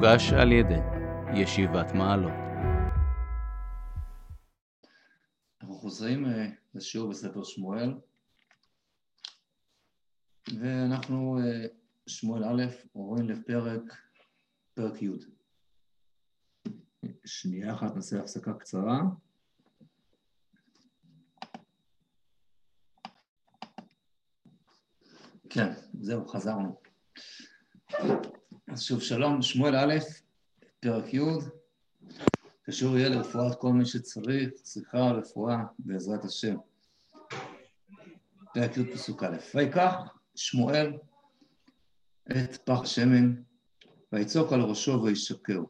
הוגש על ידי ישיבת מעלות. אנחנו חוזרים אה, לשיעור בספר שמואל, ואנחנו, אה, שמואל א', עוברים לפרק, פרק י'. שנייה אחת נעשה הפסקה קצרה. כן, זהו, חזרנו. אז שוב, שלום, שמואל א', פרק י', קשור יהיה לרפואת כל מי שצריך, צריכה רפואה בעזרת השם. פרק י' פסוק א', ויקח שמואל את פח שמן, ויצוק על ראשו וישקר,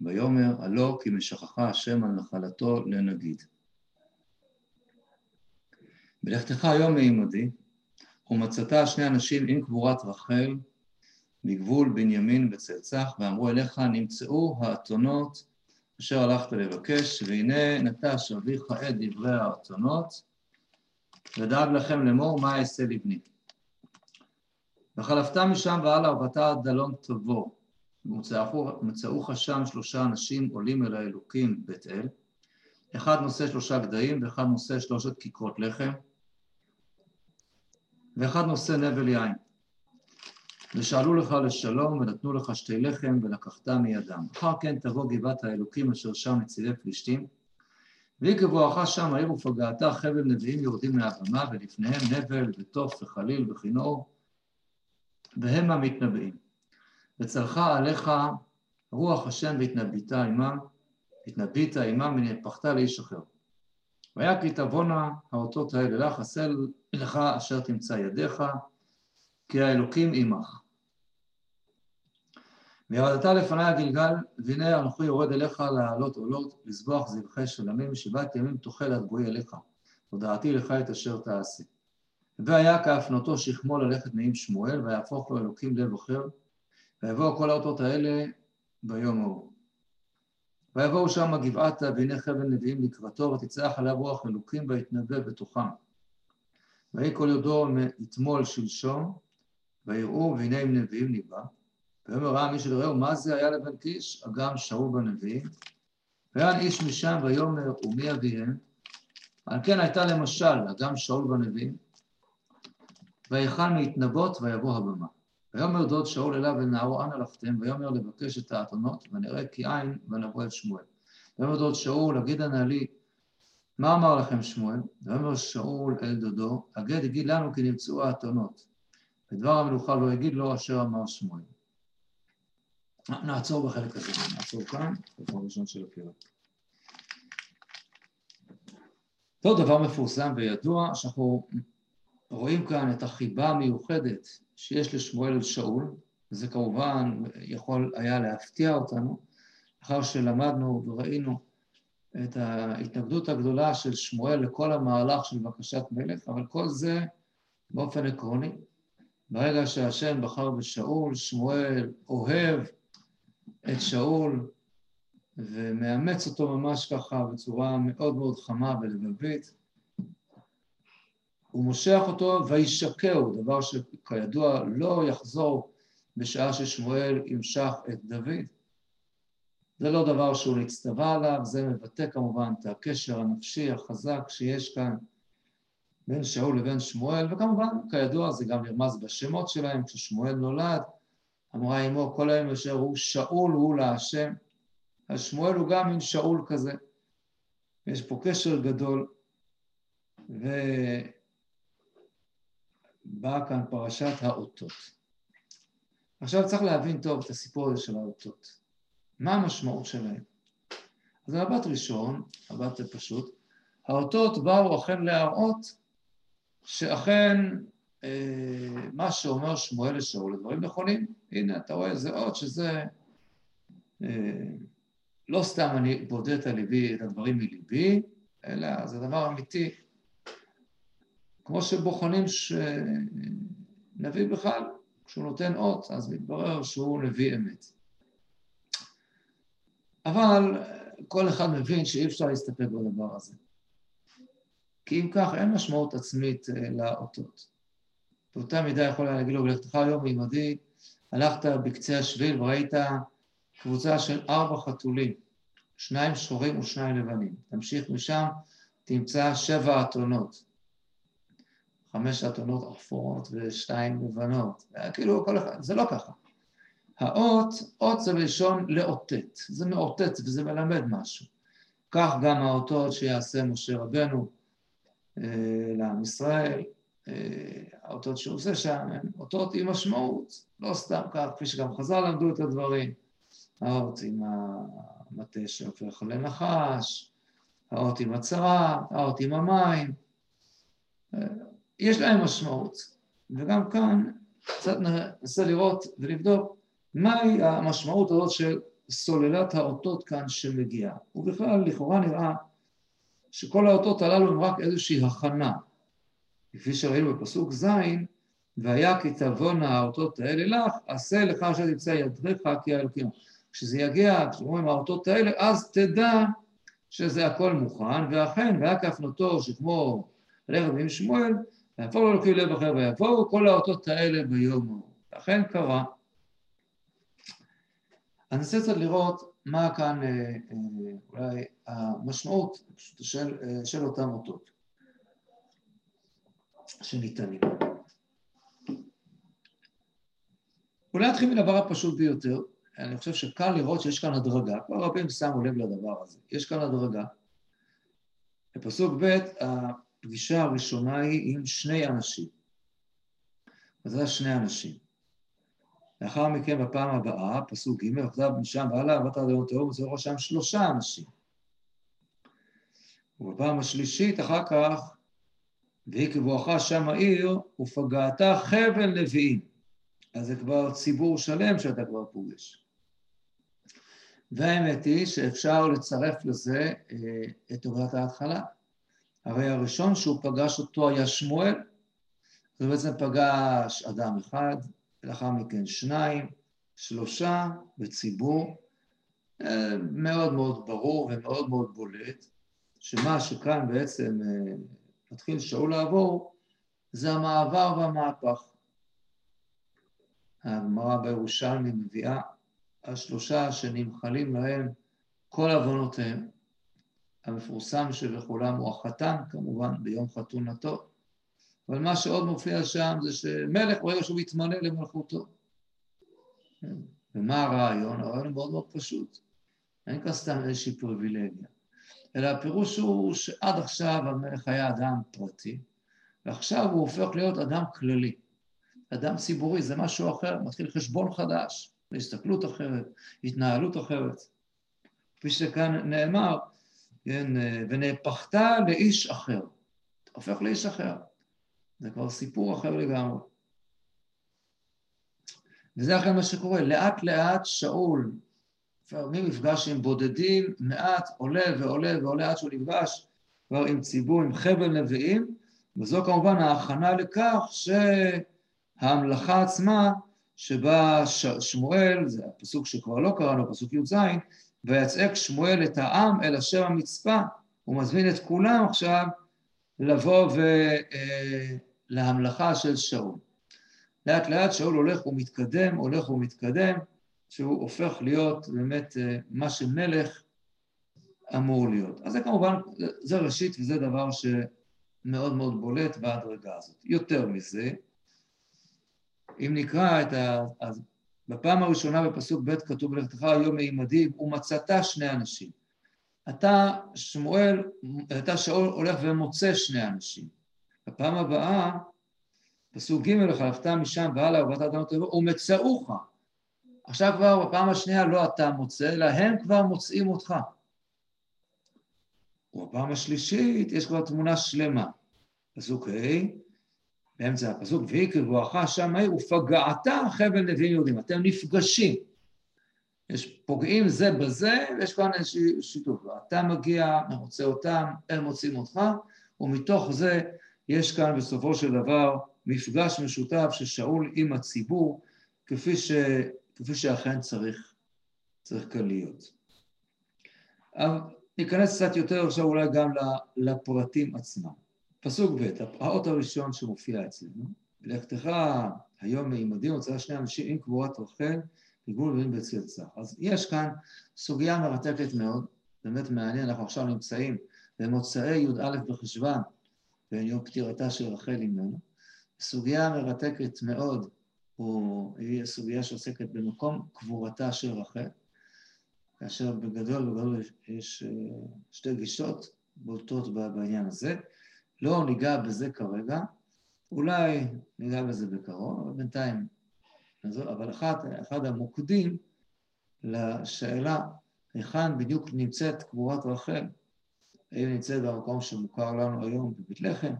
ויאמר, הלא כי משכחה השם על נחלתו לנגיד. בלכתך היום מעמדי, ומצאת שני אנשים עם קבורת רחל, מגבול בנימין בצאצח, ואמרו אליך, נמצאו האתונות אשר הלכת לבקש, והנה נטש אביך את דברי האתונות, ודאג לכם לאמור, מה אעשה לבני. וחלפת משם והלאה ובאת דלון תבור, ומצאוך שם שלושה אנשים עולים אל האלוקים בית אל, אחד נושא שלושה גדיים ואחד נושא שלושת כיכרות לחם, ואחד נושא נבל יין. ושאלו לך לשלום ונתנו לך שתי לחם ולקחת מידם. אחר כן תבוא גבעת האלוקים אשר שם מצילי פלישתים, והיא כבואך שם העיר ופגעתה חבל נביאים יורדים מהבמה ולפניהם נבל ותוף וחליל וכינור והם המתנבאים. וצלחה עליך רוח השם והתנבאת עמם, התנבאת עמם ונהפכת לאיש אחר. והיה כי תבואנה האותות האלה לך, עשה לך אשר תמצא ידיך, כי האלוקים עמך. וירדת לפני הגלגל, והנה אנוכי יורד אליך לעלות עולות, לזבוח זבחי שלמים, שבעת ימים תאכל עד גוי אליך, הודעתי לך את אשר תעשה. והיה כהפנותו שכמו ללכת נעים שמואל, ויהפוך לו אלוקים לב אחר, ויבואו כל האותות האלה ביום ההוא. ויבואו שם גבעתה, והנה חבל נביאים לקראתו, ותצלח עליה רוח אלוקים, ויתנבא בתוכם. ויהי כל יודו מאתמול שלשום, ויראו, והנה הם נביאים ניבא. ויאמר ראה מי שלראהו, מה זה היה לבן קיש? אגם שאול בנביאים. ויען איש משם ויאמר, ומי אביהם? על כן הייתה למשל, אגם שאול בנביאים. ויכל להתנבות ויבוא הבמה. ויאמר דוד שאול אליו אל נערו אנה לכתם, ויאמר לבקש את האתונות, ונראה כי אין, ונבוא אל שמואל. ויאמר דוד שאול, אגידה נא לי, מה אמר לכם שמואל? ויאמר שאול אל דודו, הגד הגיד לנו כי נמצאו האתונות. ודבר המלוכה לא הגיד לו אשר אמר שמואל. נעצור בחלק הזה, נעצור כאן, בפעם הראשון של הפרק. טוב, דבר מפורסם וידוע, שאנחנו רואים כאן את החיבה המיוחדת שיש לשמואל אל שאול, וזה כמובן יכול היה להפתיע אותנו, לאחר שלמדנו וראינו את ההתנגדות הגדולה של שמואל לכל המהלך של בקשת מלך, אבל כל זה באופן עקרוני. ברגע שהשם בחר בשאול, שמואל אוהב את שאול ומאמץ אותו ממש ככה בצורה מאוד מאוד חמה ולבבית. הוא מושך אותו וישקהו, דבר שכידוע לא יחזור בשעה ששמואל ימשך את דוד. זה לא דבר שהוא נצטווה עליו, זה מבטא כמובן את הקשר הנפשי החזק שיש כאן בין שאול לבין שמואל, וכמובן, כידוע, זה גם נרמז בשמות שלהם, כששמואל נולד, אמרה אמו כל היום אשר הוא שאול הוא להשם, אז שמואל הוא גם מין שאול כזה. יש פה קשר גדול, ובאה כאן פרשת האותות. עכשיו צריך להבין טוב את הסיפור הזה של האותות. מה המשמעות שלהם? אז במבט ראשון, מבט פשוט, האותות באו אכן להראות שאכן אה, מה שאומר שמואל לשאול, הדברים נכונים. הנה, אתה רואה, זה עוד שזה... אה, לא סתם אני בודד על ליבי את הדברים מליבי, אלא זה דבר אמיתי. כמו שבוחנים שנביא בכלל, כשהוא נותן אות, אז מתברר שהוא נביא אמת. אבל כל אחד מבין שאי אפשר להסתפק בדבר הזה. כי אם כך, אין משמעות עצמית אה, לאותות. באותה מידה יכול היה להגיד לו, ולכתך היום עמדי, הלכת בקצה השביל וראית קבוצה של ארבע חתולים, שניים שחורים ושניים לבנים. תמשיך משם, תמצא שבע אתונות. חמש אתונות אפורות ושתיים לבנות. כאילו כל אחד, זה לא ככה. האות, אות זה לשון לאותת, זה מאותת וזה מלמד משהו. כך גם האותות שיעשה משה רבנו אה, לעם ישראל, אה, האותות שהוא עושה שם הן אותות עם משמעות, לא סתם כך, כפי שגם חז"ל למדו את הדברים. האות עם המטה שהופך לנחש, האות עם הצרה, האות עם המים. אה, יש להם משמעות, וגם כאן קצת ננסה לראות ולבדוק מהי המשמעות הזאת של סוללת האותות כאן שמגיעה. ובכלל, לכאורה נראה שכל האותות הללו הם רק איזושהי הכנה. כפי שראינו בפסוק ז', והיה כי תבואנה האותות האלה לך, עשה לך אשר תמצא ידך כי האלוקים. כשזה יגיע, כשאומרים האותות האלה, אז תדע שזה הכל מוכן, ואכן, והיה כהפנותו שכמו ללכת עם שמואל, ויהפוך לו אלוקים לב אחר ויבואו כל האותות האלה ביום ההוא. אכן קרה. אני רוצה קצת לראות מה כאן אה, אה, אולי המשמעות של, אה, של אותם אותות שניתנים. אולי נתחיל מדבר הפשוט ביותר, אני חושב שקל לראות שיש כאן הדרגה, כבר רבים שמו לב לדבר הזה, יש כאן הדרגה. בפסוק ב' הפגישה הראשונה היא עם שני אנשים. אז זה שני אנשים. לאחר מכן בפעם הבאה, פסוק ג', וכתב משם והלאה, עבדת עד היום טהור, וזה ראש שם שלושה אנשים. ובפעם השלישית, אחר כך, והיא כבואכה שם העיר, ופגעת חבל נביאים. אז זה כבר ציבור שלם שאתה כבר פוגש. והאמת היא שאפשר לצרף לזה אה, את עובדת ההתחלה. הרי הראשון שהוא פגש אותו היה שמואל, בעצם פגש אדם אחד, ולאחר מכן שניים, שלושה בציבור, אה, מאוד מאוד ברור ומאוד מאוד בולט, שמה שכאן בעצם אה, מתחיל שאול לעבור, זה המעבר והמהפך. הגמרא בירושלמי מביאה השלושה שנמחלים להם כל עוונותיהם. המפורסם שבכולם הוא החתן, כמובן, ביום חתונתו. אבל מה שעוד מופיע שם זה שמלך ברגע שהוא מתמלא למלכותו. ומה הרעיון? הרעיון הוא מאוד מאוד פשוט. אין כאן סתם איזושהי פריבילגיה. אלא הפירוש הוא שעד עכשיו המלך היה אדם פרטי, ועכשיו הוא הופך להיות אדם כללי. אדם ציבורי, זה משהו אחר, מתחיל חשבון חדש, הסתכלות אחרת, התנהלות אחרת. כפי שכאן נאמר, כן, ונהפכת לאיש אחר. הופך לאיש אחר. זה כבר סיפור אחר לגמרי. וזה אכן מה שקורה, לאט לאט שאול, נפגש עם בודדים, מעט עולה ועולה ועולה עד שהוא נפגש כבר עם ציבור, עם חבל נביאים, וזו כמובן ההכנה לכך שההמלכה עצמה, שבה שמואל, זה הפסוק שכבר לא קראנו, פסוק י"ז, ויצעק שמואל את העם אל אשר המצפה, הוא מזמין את כולם עכשיו לבוא להמלכה של שאול. לאט לאט שאול הולך ומתקדם, הולך ומתקדם, שהוא הופך להיות באמת מה שמלך אמור להיות. אז זה כמובן, זה ראשית וזה דבר שמאוד מאוד בולט בהדרגה הזאת. יותר מזה, אם נקרא את ה... אז בפעם הראשונה בפסוק ב' כתוב ולכתך היום מעמדים ומצאת שני אנשים. אתה, שמואל, אתה שאול הולך ומוצא שני אנשים. בפעם הבאה, פסוק ג' וחלפת משם והלאה ובאת אדם טבע ומצאוך. עכשיו כבר בפעם השנייה לא אתה מוצא, אלא הם כבר מוצאים אותך. ובפעם השלישית יש כבר תמונה שלמה. פסוק ה' באמצע הפסוק, ויהי כבואכה שם העיר ופגעת חבל נביאים יהודים. אתם נפגשים. יש פוגעים זה בזה, ויש כאן איזשהו שיתוף. אתה מגיע, מוצא אותם, הם מוצאים אותך, ומתוך זה יש כאן בסופו של דבר מפגש משותף של שאול עם הציבור, כפי, ש, כפי שאכן צריך, צריך כאן להיות. ניכנס קצת יותר עכשיו אולי גם לפרטים עצמם. פסוק ב', האות הראשון שמופיע אצלנו, ולכתך היום מעמדים הוצאה שני אנשים עם קבורת רחל, בגבול בנימין בצאצא. אז יש כאן סוגיה מרתקת מאוד, באמת מעניין, אנחנו עכשיו נמצאים במוצאי י"א בחשוון, ביום פטירתה של רחל אימנו. סוגיה מרתקת מאוד, היא סוגיה שעוסקת במקום קבורתה של רחל, כאשר בגדול, בגדול יש אה, שתי גישות בולטות בעניין הזה. לא ניגע בזה כרגע, אולי ניגע בזה בקרוב, אבל בינתיים, אבל אחד, אחד המוקדים לשאלה היכן בדיוק נמצאת קבורת רחל, האם נמצאת במקום שמוכר לנו היום בבית לחם,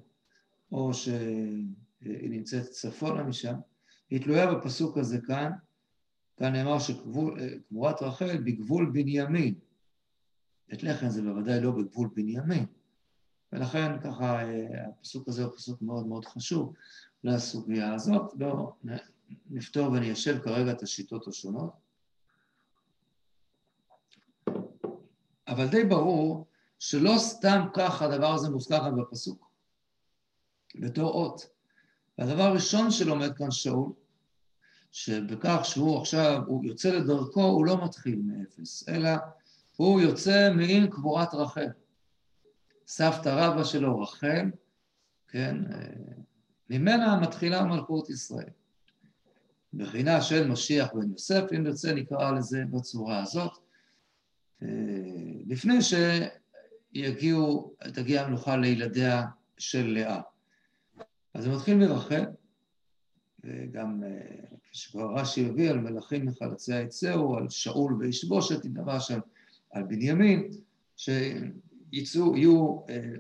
או שהיא נמצאת צפונה משם, היא תלויה בפסוק הזה כאן, כאן נאמר שקבורת רחל בגבול בנימין. בית לחם זה בוודאי לא בגבול בנימין, ולכן ככה הפסוק הזה הוא פסוק מאוד מאוד חשוב לסוגיה הזאת. לא נפתור וניישב כרגע את השיטות השונות. אבל די ברור שלא סתם כך הדבר הזה מוזכר כאן בפסוק, בתור אות. והדבר הראשון שלומד כאן שאול, שבכך שהוא עכשיו, הוא יוצא לדרכו, הוא לא מתחיל מאפס, אלא הוא יוצא מעין קבורת רחל. סבתא רבא שלו רחל, כן, ממנה מתחילה מלכות ישראל. בחינה של משיח בן יוסף, אם נרצה נקרא לזה בצורה הזאת, לפני שיגיעו, תגיע המלוכה לילדיה של לאה. אז זה מתחיל מרחל, וגם כפי שכבר רש"י הביא על מלכים מחלצי יצאו, על שאול וישבושת, דבר שם על בנימין, שיצאו, יהיו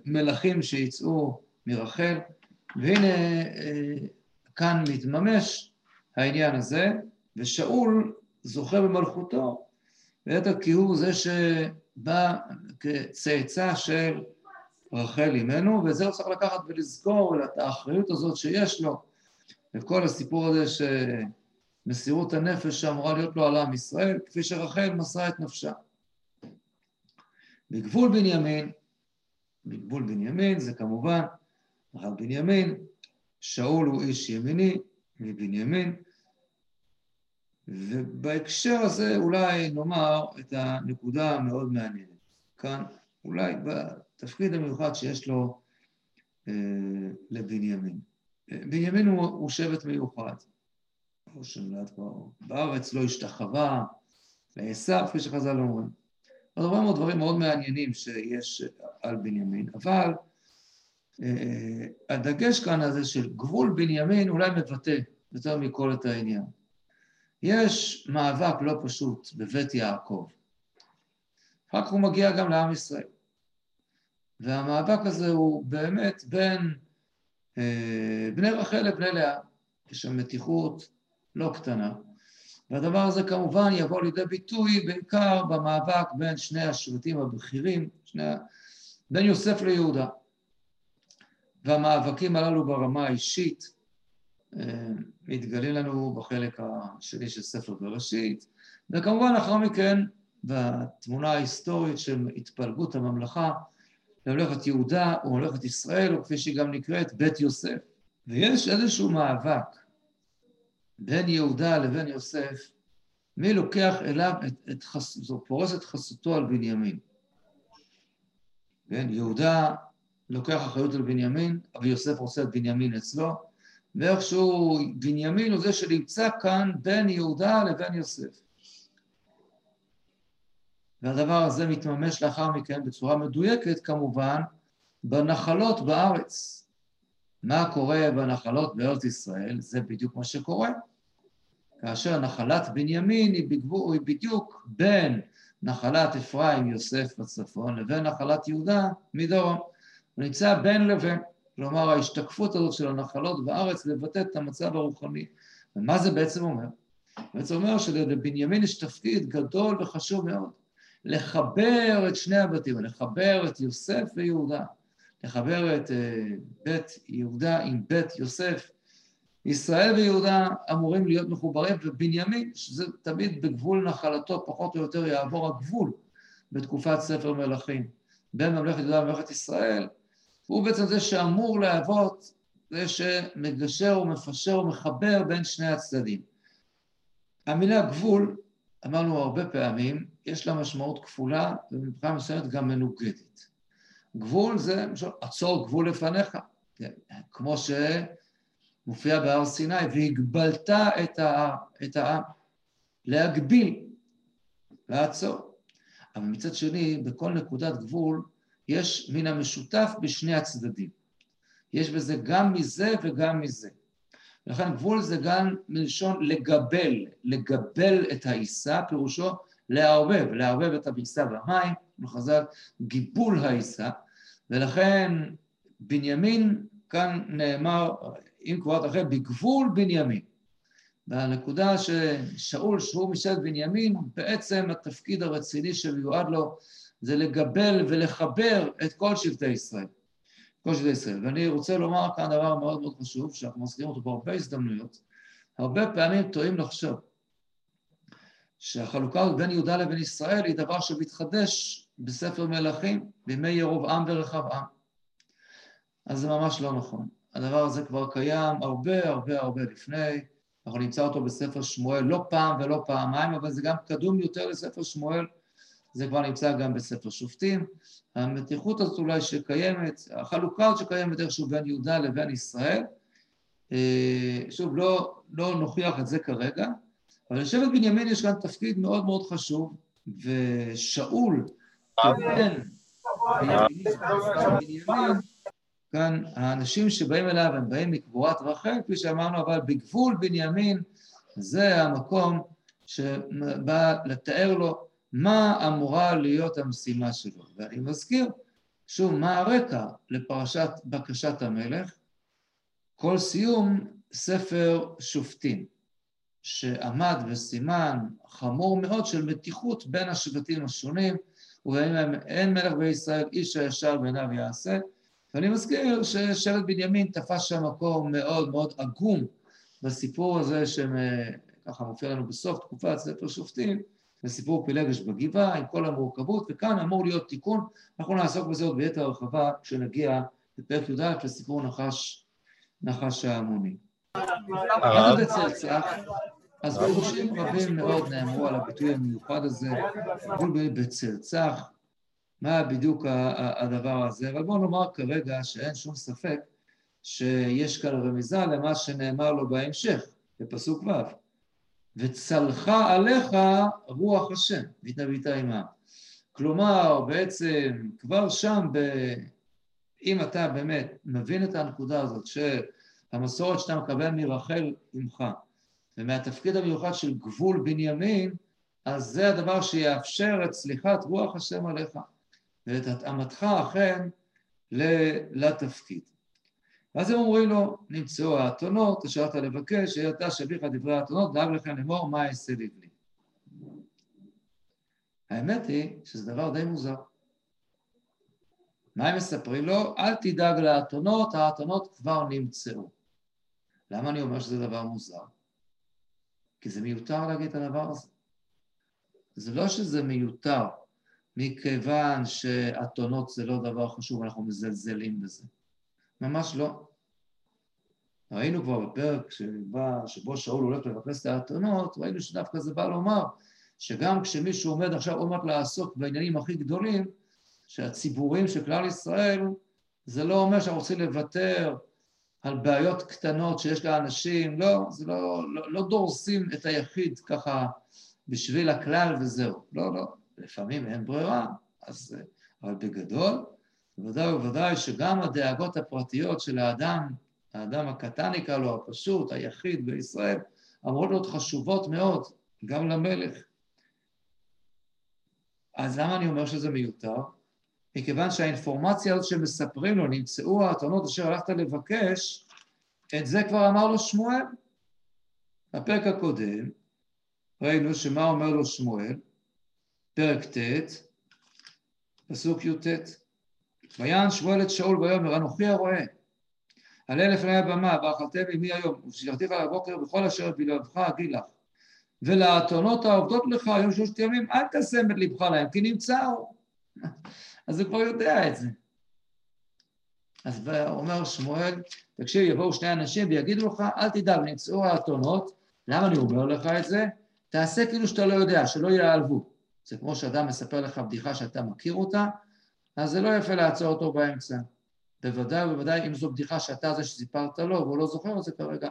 מלכים שיצאו מרחל, והנה כאן מתממש העניין הזה, ושאול זוכה במלכותו, ויתר כי הוא זה שבא כצאצא של רחל אימנו, וזה הוא צריך לקחת ולזכור את האחריות הזאת שיש לו, וכל הסיפור הזה שמסירות הנפש שאמורה להיות לו על עם ישראל, כפי שרחל מסרה את נפשה. בגבול בנימין, בגבול בנימין זה כמובן, אחר בנימין, שאול הוא איש ימיני מבנימין, ובהקשר הזה אולי נאמר את הנקודה המאוד מעניינת. כאן, אולי בתפקיד המיוחד שיש לו אה, לבנימין. בנימין הוא, הוא שבט מיוחד. כמו שנולד כבר בארץ, לא השתחווה לעשו, כפי שחז"ל אומרים. עוד הרבה מאוד דברים מאוד מעניינים שיש על בנימין, אבל אה, הדגש כאן הזה של גבול בנימין אולי מבטא יותר מכל את העניין. יש מאבק לא פשוט בבית יעקב. אחר כך הוא מגיע גם לעם ישראל. והמאבק הזה הוא באמת בין אה, בני רחל לבני לאה. יש שם מתיחות לא קטנה. והדבר הזה כמובן יבוא לידי ביטוי בעיקר במאבק בין שני השבטים הבכירים, שני, בין יוסף ליהודה. והמאבקים הללו ברמה האישית מתגלים לנו בחלק השני של ספר בראשית, וכמובן לאחר מכן בתמונה ההיסטורית של התפלגות הממלכה לממלכת יהודה וממלכת ישראל, או כפי שהיא גם נקראת, בית יוסף. ויש איזשהו מאבק בין יהודה לבין יוסף, מי לוקח אליו את, את חסותו, פורס את חסותו על בנימין. כן, יהודה לוקח אחריות על בנימין, אבל יוסף רוצה את בנימין אצלו, ואיכשהו בנימין הוא זה שנמצא כאן בין יהודה לבין יוסף. והדבר הזה מתממש לאחר מכן בצורה מדויקת כמובן בנחלות בארץ. מה קורה בנחלות בארץ ישראל? זה בדיוק מה שקורה. כאשר נחלת בנימין היא, בגבור, היא בדיוק בין נחלת אפרים יוסף בצפון לבין נחלת יהודה מדרום. הוא נמצא בין לבין. כלומר ההשתקפות הזאת של הנחלות בארץ לבטא את המצב הרוחני. ומה זה בעצם אומר? בעצם אומר שלבנימין יש תפקיד גדול וחשוב מאוד, לחבר את שני הבתים, לחבר את יוסף ויהודה, לחבר את אה, בית יהודה עם בית יוסף. ישראל ויהודה אמורים להיות מחוברים, ובנימין, שזה תמיד בגבול נחלתו, פחות או יותר יעבור הגבול בתקופת ספר מלכים, בין ממלכת יהודה וממלכת ישראל, הוא בעצם זה שאמור להוות, זה שמגשר ומפשר ומחבר בין שני הצדדים. המילה גבול, אמרנו הרבה פעמים, יש לה משמעות כפולה ומבחינה מסוימת גם מנוגדת. גבול זה, למשל, עצור גבול לפניך, כן, כמו שמופיע בהר סיני, והגבלת את, ה, את העם, להגביל, לעצור. אבל מצד שני, בכל נקודת גבול יש מן המשותף בשני הצדדים. יש בזה גם מזה וגם מזה. לכן גבול זה גם מלשון לגבל, לגבל את העיסה, פירושו לערבב, לערבב את העיסה במים, בחז"ל גיבול העיסה, ולכן בנימין, כאן נאמר, אם כבר אחרי, בגבול בנימין. והנקודה ששאול, שהוא משלת בנימין, בעצם התפקיד הרציני שמיועד לו זה לגבל ולחבר את כל שבטי ישראל. כל שבטי ישראל. ואני רוצה לומר כאן דבר מאוד מאוד חשוב, שאנחנו מזכירים אותו בהרבה הזדמנויות. הרבה פעמים טועים לחשוב שהחלוקה בין יהודה לבין ישראל היא דבר שמתחדש בספר מלכים בימי ירובעם ורחבעם. אז זה ממש לא נכון. הדבר הזה כבר קיים הרבה הרבה הרבה לפני, אנחנו נמצא אותו בספר שמואל לא פעם ולא פעמיים, אבל זה גם קדום יותר לספר שמואל, זה כבר נמצא גם בספר שופטים. המתיחות הזאת אולי שקיימת, החלוקה הזאת שקיימת איכשהו בין יהודה לבין ישראל, אה, שוב, לא, לא נוכיח את זה כרגע, אבל לשבט בנימין יש כאן תפקיד מאוד מאוד חשוב, ושאול כבן בנימין, כאן האנשים שבאים אליו הם באים מקבורת רחל, כפי שאמרנו, אבל בגבול בנימין זה המקום שבא לתאר לו מה אמורה להיות המשימה שלו. ואני מזכיר, שוב, מה הרקע לפרשת בקשת המלך? כל סיום ספר שופטים, שעמד בסימן חמור מאוד של מתיחות בין השבטים השונים, ובימים להם אין מלך בישראל, איש הישר בעיניו יעשה. ואני מזכיר ששבט בנימין תפס שם מקום מאוד מאוד עגום בסיפור הזה שככה מופיע לנו בסוף תקופת ספר שופטים, בסיפור פילגש בגבעה עם כל המורכבות, וכאן אמור להיות תיקון, אנחנו נעסוק בזה עוד ביתר הרחבה כשנגיע לפרק י"א לסיפור נחש, נחש ההמוני. הרב אז פירושים רבים מאוד נאמרו על הביטוי המיוחד הזה, גבול בצרצח, מה בדיוק הדבר הזה, אבל בואו נאמר כרגע שאין שום ספק שיש כאן רמיזה למה שנאמר לו בהמשך, בפסוק ו'. וצלחה עליך רוח השם, והתנבאת עימה. כלומר, בעצם כבר שם, ב... אם אתה באמת מבין את הנקודה הזאת של המסורת שאתה מקבל מרחל עמך, ומהתפקיד המיוחד של גבול בנימין, אז זה הדבר שיאפשר את סליחת רוח השם עליך, ואת התאמתך אכן לתפקיד. ואז הם אומרים לו, נמצאו האתונות, אתה לבקש, שאתה שביך דברי האתונות, דאג לכם לאמור, מה אעשה לבני. האמת היא שזה דבר די מוזר. מה הם מספרים לו? אל תדאג לאתונות, האתונות כבר נמצאו. למה אני אומר שזה דבר מוזר? כי זה מיותר להגיד את הדבר הזה. זה לא שזה מיותר, מכיוון שאתונות זה לא דבר חשוב, אנחנו מזלזלים בזה. ממש לא. ראינו כבר בפרק שבא, שבו שאול הולך לבקש את האתונות, ראינו שדווקא זה בא לומר שגם כשמישהו עומד עכשיו עוד מעט לעסוק בעניינים הכי גדולים, שהציבורים של כלל ישראל, זה לא אומר שאנחנו רוצים לוותר על בעיות קטנות שיש לאנשים, לא, זה לא, לא, לא דורסים את היחיד ככה בשביל הכלל וזהו, לא, לא, לפעמים אין ברירה, אז, אבל בגדול, בוודאי ובוודאי שגם הדאגות הפרטיות של האדם, האדם הקטן נקרא לו, הפשוט, היחיד בישראל, אמורות להיות חשובות מאוד, גם למלך. אז למה אני אומר שזה מיותר? מכיוון שהאינפורמציה הזאת שמספרים לו, נמצאו האתונות אשר הלכת לבקש, את זה כבר אמר לו שמואל. בפרק הקודם ראינו שמה אומר לו שמואל, פרק ט', פסוק י"ט. ויען שמואל את שאול ויאמר אנוכי הרועה עלה לפני הבמה ואכלתם עמי היום ושלחתיך לבוקר בכל אשר בלבבך אגיד לך ולאתונות העובדות לך היום שלושת ימים אל תשם את לבך להם כי נמצאו אז הוא כבר יודע את זה אז אומר שמואל תקשיב יבואו שני אנשים ויגידו לך אל תדאג נמצאו האתונות למה אני אומר לך את זה? תעשה כאילו שאתה לא יודע, שלא יעלבו. זה כמו שאדם מספר לך בדיחה שאתה מכיר אותה, אז זה לא יפה לעצור אותו באמצע. בוודאי ובוודאי אם זו בדיחה שאתה זה שסיפרת לו והוא לא זוכר את זה כרגע,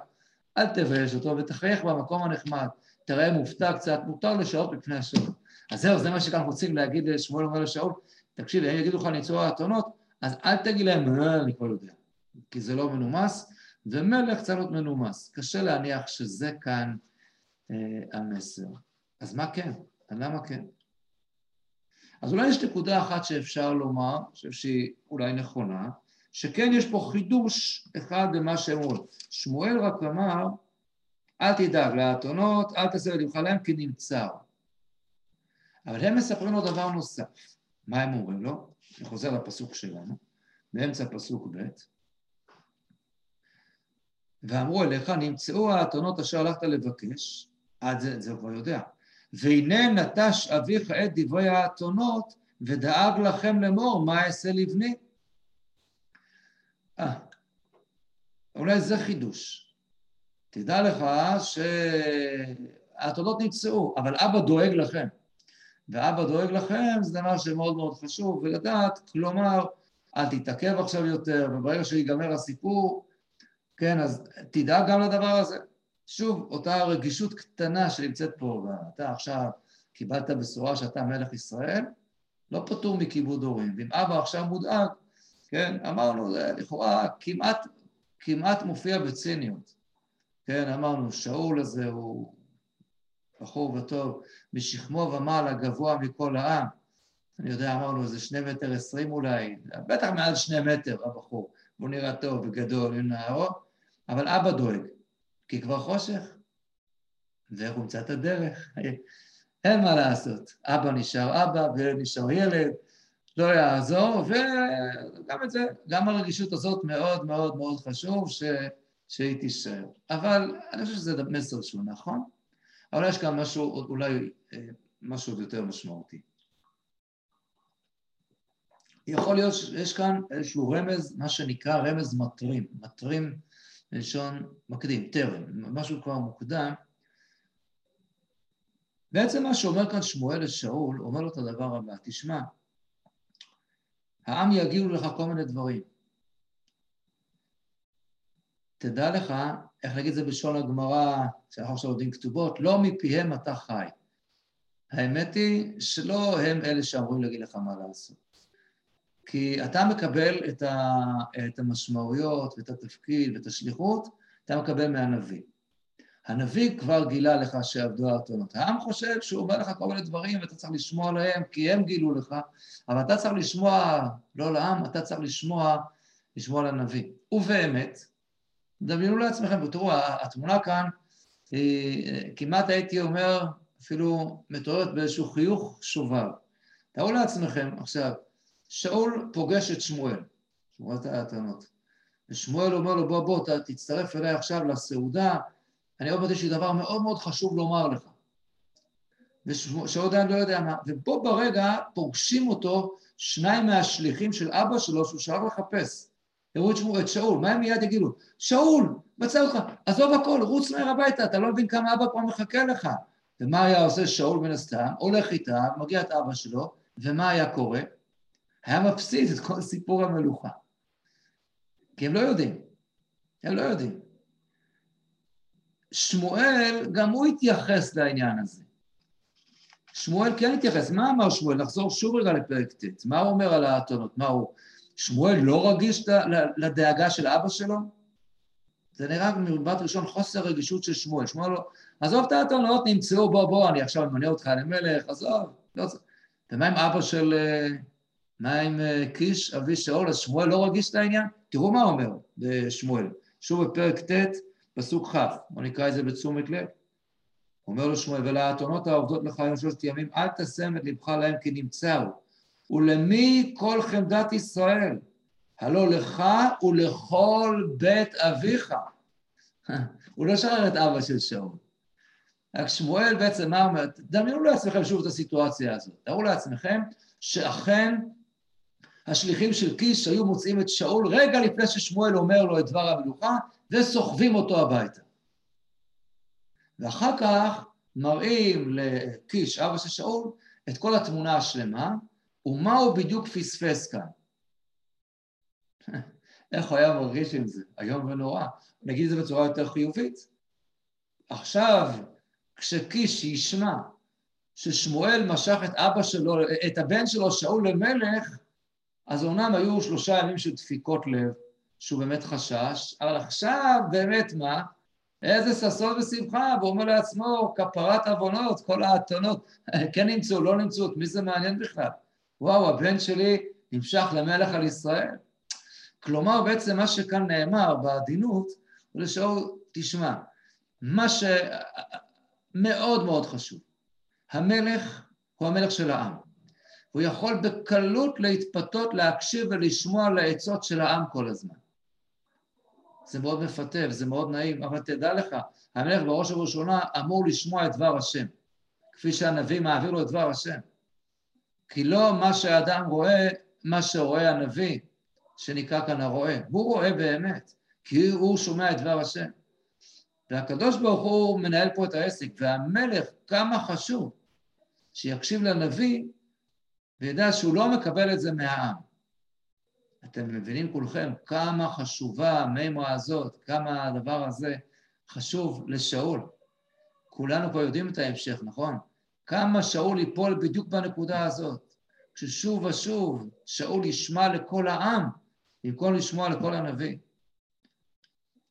אל תבייש אותו ותחייך במקום הנחמד. תראה מופתע קצת, מותר לשעות מפני השעות. אז זהו, זה מה שכאן רוצים להגיד לשמואל אומר לשאול, תקשיב, הם יגידו לך ניצור האתונות, אז אל תגיד להם, אה, אני כבר יודע, כי זה לא מנומס, ומלך צריך להיות מנומס. קשה להניח שזה כאן אה, המסר. אז מה כן? למה כן? אז אולי יש נקודה אחת שאפשר לומר, אני חושב שהיא אולי נכונה, שכן יש פה חידוש אחד במה שהם אומרים. שמואל רק אמר, אל תדאג לאתונות, אל תעשה את לבך להם כי נמצא. אבל הם מספרים לו דבר נוסף. מה הם אומרים לו? אני חוזר לפסוק שלנו, באמצע פסוק ב', ואמרו אליך, נמצאו האתונות אשר הלכת לבקש, עד זה, זה הוא כבר יודע, והנה נטש אביך את דברי האתונות, ודאג לכם לאמור, מה אעשה לבני? אה, אולי זה חידוש. תדע לך שהאתונות נמצאו, אבל אבא דואג לכם. ואבא דואג לכם זה דבר שמאוד מאוד חשוב, ולדעת, כלומר, אל תתעכב עכשיו יותר, וברגע שיגמר הסיפור, כן, אז תדאג גם לדבר הזה. שוב, אותה רגישות קטנה שנמצאת פה, ואתה עכשיו קיבלת בשורה שאתה מלך ישראל, לא פטור מכיבוד הורים. ואם אבא עכשיו מודאג, כן, אמרנו, זה לכאורה כמעט, כמעט מופיע בציניות. כן, אמרנו, שאול הזה הוא בחור וטוב, משכמו ומעלה גבוה מכל העם. אני יודע, אמרנו, איזה שני מטר עשרים אולי, בטח מעל שני מטר הבחור. הוא נראה טוב וגדול עם נערו, אבל אבא דואג. כי כבר חושך, מצא את הדרך. אין מה לעשות. אבא נשאר אבא וילד נשאר ילד, לא יעזור, וגם את זה, גם הרגישות הזאת מאוד מאוד מאוד חשוב ש... שהיא תישאר. אבל אני חושב שזה מסר שהוא נכון, אבל יש כאן משהו, אולי אה, משהו עוד יותר משמעותי. יכול להיות שיש כאן איזשהו רמז, מה שנקרא רמז מטרים, מטרים מלשון מקדים, טרם, משהו כבר מוקדם. בעצם מה שאומר כאן שמואל לשאול, אומר לו את הדבר הבא, תשמע, העם יגידו לך כל מיני דברים. תדע לך, איך את זה בלשון הגמרא, שאנחנו עכשיו יודעים כתובות, לא מפיהם אתה חי. האמת היא שלא הם אלה שאמורים להגיד לך מה לעשות. כי אתה מקבל את, ה, את המשמעויות ואת התפקיד ואת השליחות, אתה מקבל מהנביא. הנביא כבר גילה לך שעבדו האתונות. העם חושב שהוא אומר לך כל מיני דברים ואתה צריך לשמוע להם כי הם גילו לך, אבל אתה צריך לשמוע לא לעם, אתה צריך לשמוע, לשמוע לנביא. ובאמת, דמיינו לעצמכם, ותראו, התמונה כאן, היא, כמעט הייתי אומר, אפילו מתוארת באיזשהו חיוך שובב. תארו לעצמכם עכשיו, שאול פוגש את שמואל, שמואל האתונות, ושמואל אומר לו, בוא, בוא, תצטרף אליי עכשיו לסעודה, אני עוד מעט יש לי דבר מאוד מאוד חשוב לומר לך. עדיין לא יודע מה, ובו ברגע פוגשים אותו שניים מהשליחים של אבא שלו שהוא שלח לחפש. הראו את, שמואל, את שאול, מה הם מיד יגידו? שאול, מצא אותך, עזוב הכל, רוץ מהר הביתה, אתה לא מבין כמה אבא פה מחכה לך. ומה היה עושה שאול מן הסתם? הולך איתה, מגיע את אבא שלו, ומה היה קורה? היה מפסיד את כל סיפור המלוכה. כי הם לא יודעים. הם לא יודעים. שמואל, גם הוא התייחס לעניין הזה. שמואל כן התייחס. מה אמר שמואל? נחזור שוב רגע לפרק ט'. מה הוא אומר על האתונות? מה הוא... שמואל לא רגיש לדאגה של אבא שלו? זה נראה במבט ראשון חוסר רגישות של שמואל. שמואל לא... עזוב את האתונות, נמצאו, בוא, בוא, אני עכשיו אמנה אותך למלך, עזוב. לא... ומה עם אבא של... מה עם אה, קיש, אבי שאול? אז שמואל לא רגיש את העניין? תראו מה אומר בשמואל. שוב בפרק ט', פסוק כ', בואו נקרא את זה בתשומת לב. אומר לו שמואל, ולאתונות העובדות לך היום שלושת ימים, אל תשם את לבך להם כי נמצאו. ולמי כל חמדת ישראל? הלא לך ולכל בית אביך. הוא לא שרר את אבא של שאול. רק שמואל בעצם, מה אומר? דמיינו לעצמכם שוב את הסיטואציה הזאת. תארו לעצמכם שאכן השליחים של קיש היו מוצאים את שאול רגע לפני ששמואל אומר לו את דבר המלוכה, וסוחבים אותו הביתה. ואחר כך מראים לקיש, אבא של שאול, את כל התמונה השלמה, ומה הוא בדיוק פספס כאן. איך הוא היה מרגיש עם זה? איום ונורא. נגיד את זה בצורה יותר חיובית. עכשיו, כשקיש ישמע ששמואל משך את אבא שלו, את הבן שלו, שאול למלך, אז אומנם היו שלושה ימים של דפיקות לב, שהוא באמת חשש, אבל עכשיו באמת מה? איזה ששון ושמחה, והוא אומר לעצמו, כפרת עוונות, כל האתונות, כן נמצאו, לא נמצאו, את מי זה מעניין בכלל? וואו, הבן שלי נמשך למלך על ישראל. כלומר, בעצם מה שכאן נאמר בעדינות, הוא לשאול, תשמע, מה שמאוד מאוד חשוב, המלך הוא המלך של העם. הוא יכול בקלות להתפתות, להקשיב ולשמוע לעצות של העם כל הזמן. זה מאוד מפתה וזה מאוד נעים, אבל תדע לך, המלך בראש ובראשונה אמור לשמוע את דבר השם, כפי שהנביא מעביר לו את דבר השם. כי לא מה שהאדם רואה, מה שרואה הנביא, שנקרא כאן הרואה. הוא רואה באמת, כי הוא שומע את דבר השם. והקדוש ברוך הוא מנהל פה את העסק, והמלך, כמה חשוב שיקשיב לנביא וידע שהוא לא מקבל את זה מהעם. אתם מבינים כולכם כמה חשובה המימה הזאת, כמה הדבר הזה חשוב לשאול. כולנו כבר יודעים את ההמשך, נכון? כמה שאול ייפול בדיוק בנקודה הזאת. כששוב ושוב שאול ישמע לכל העם, במקום לשמוע לכל הנביא.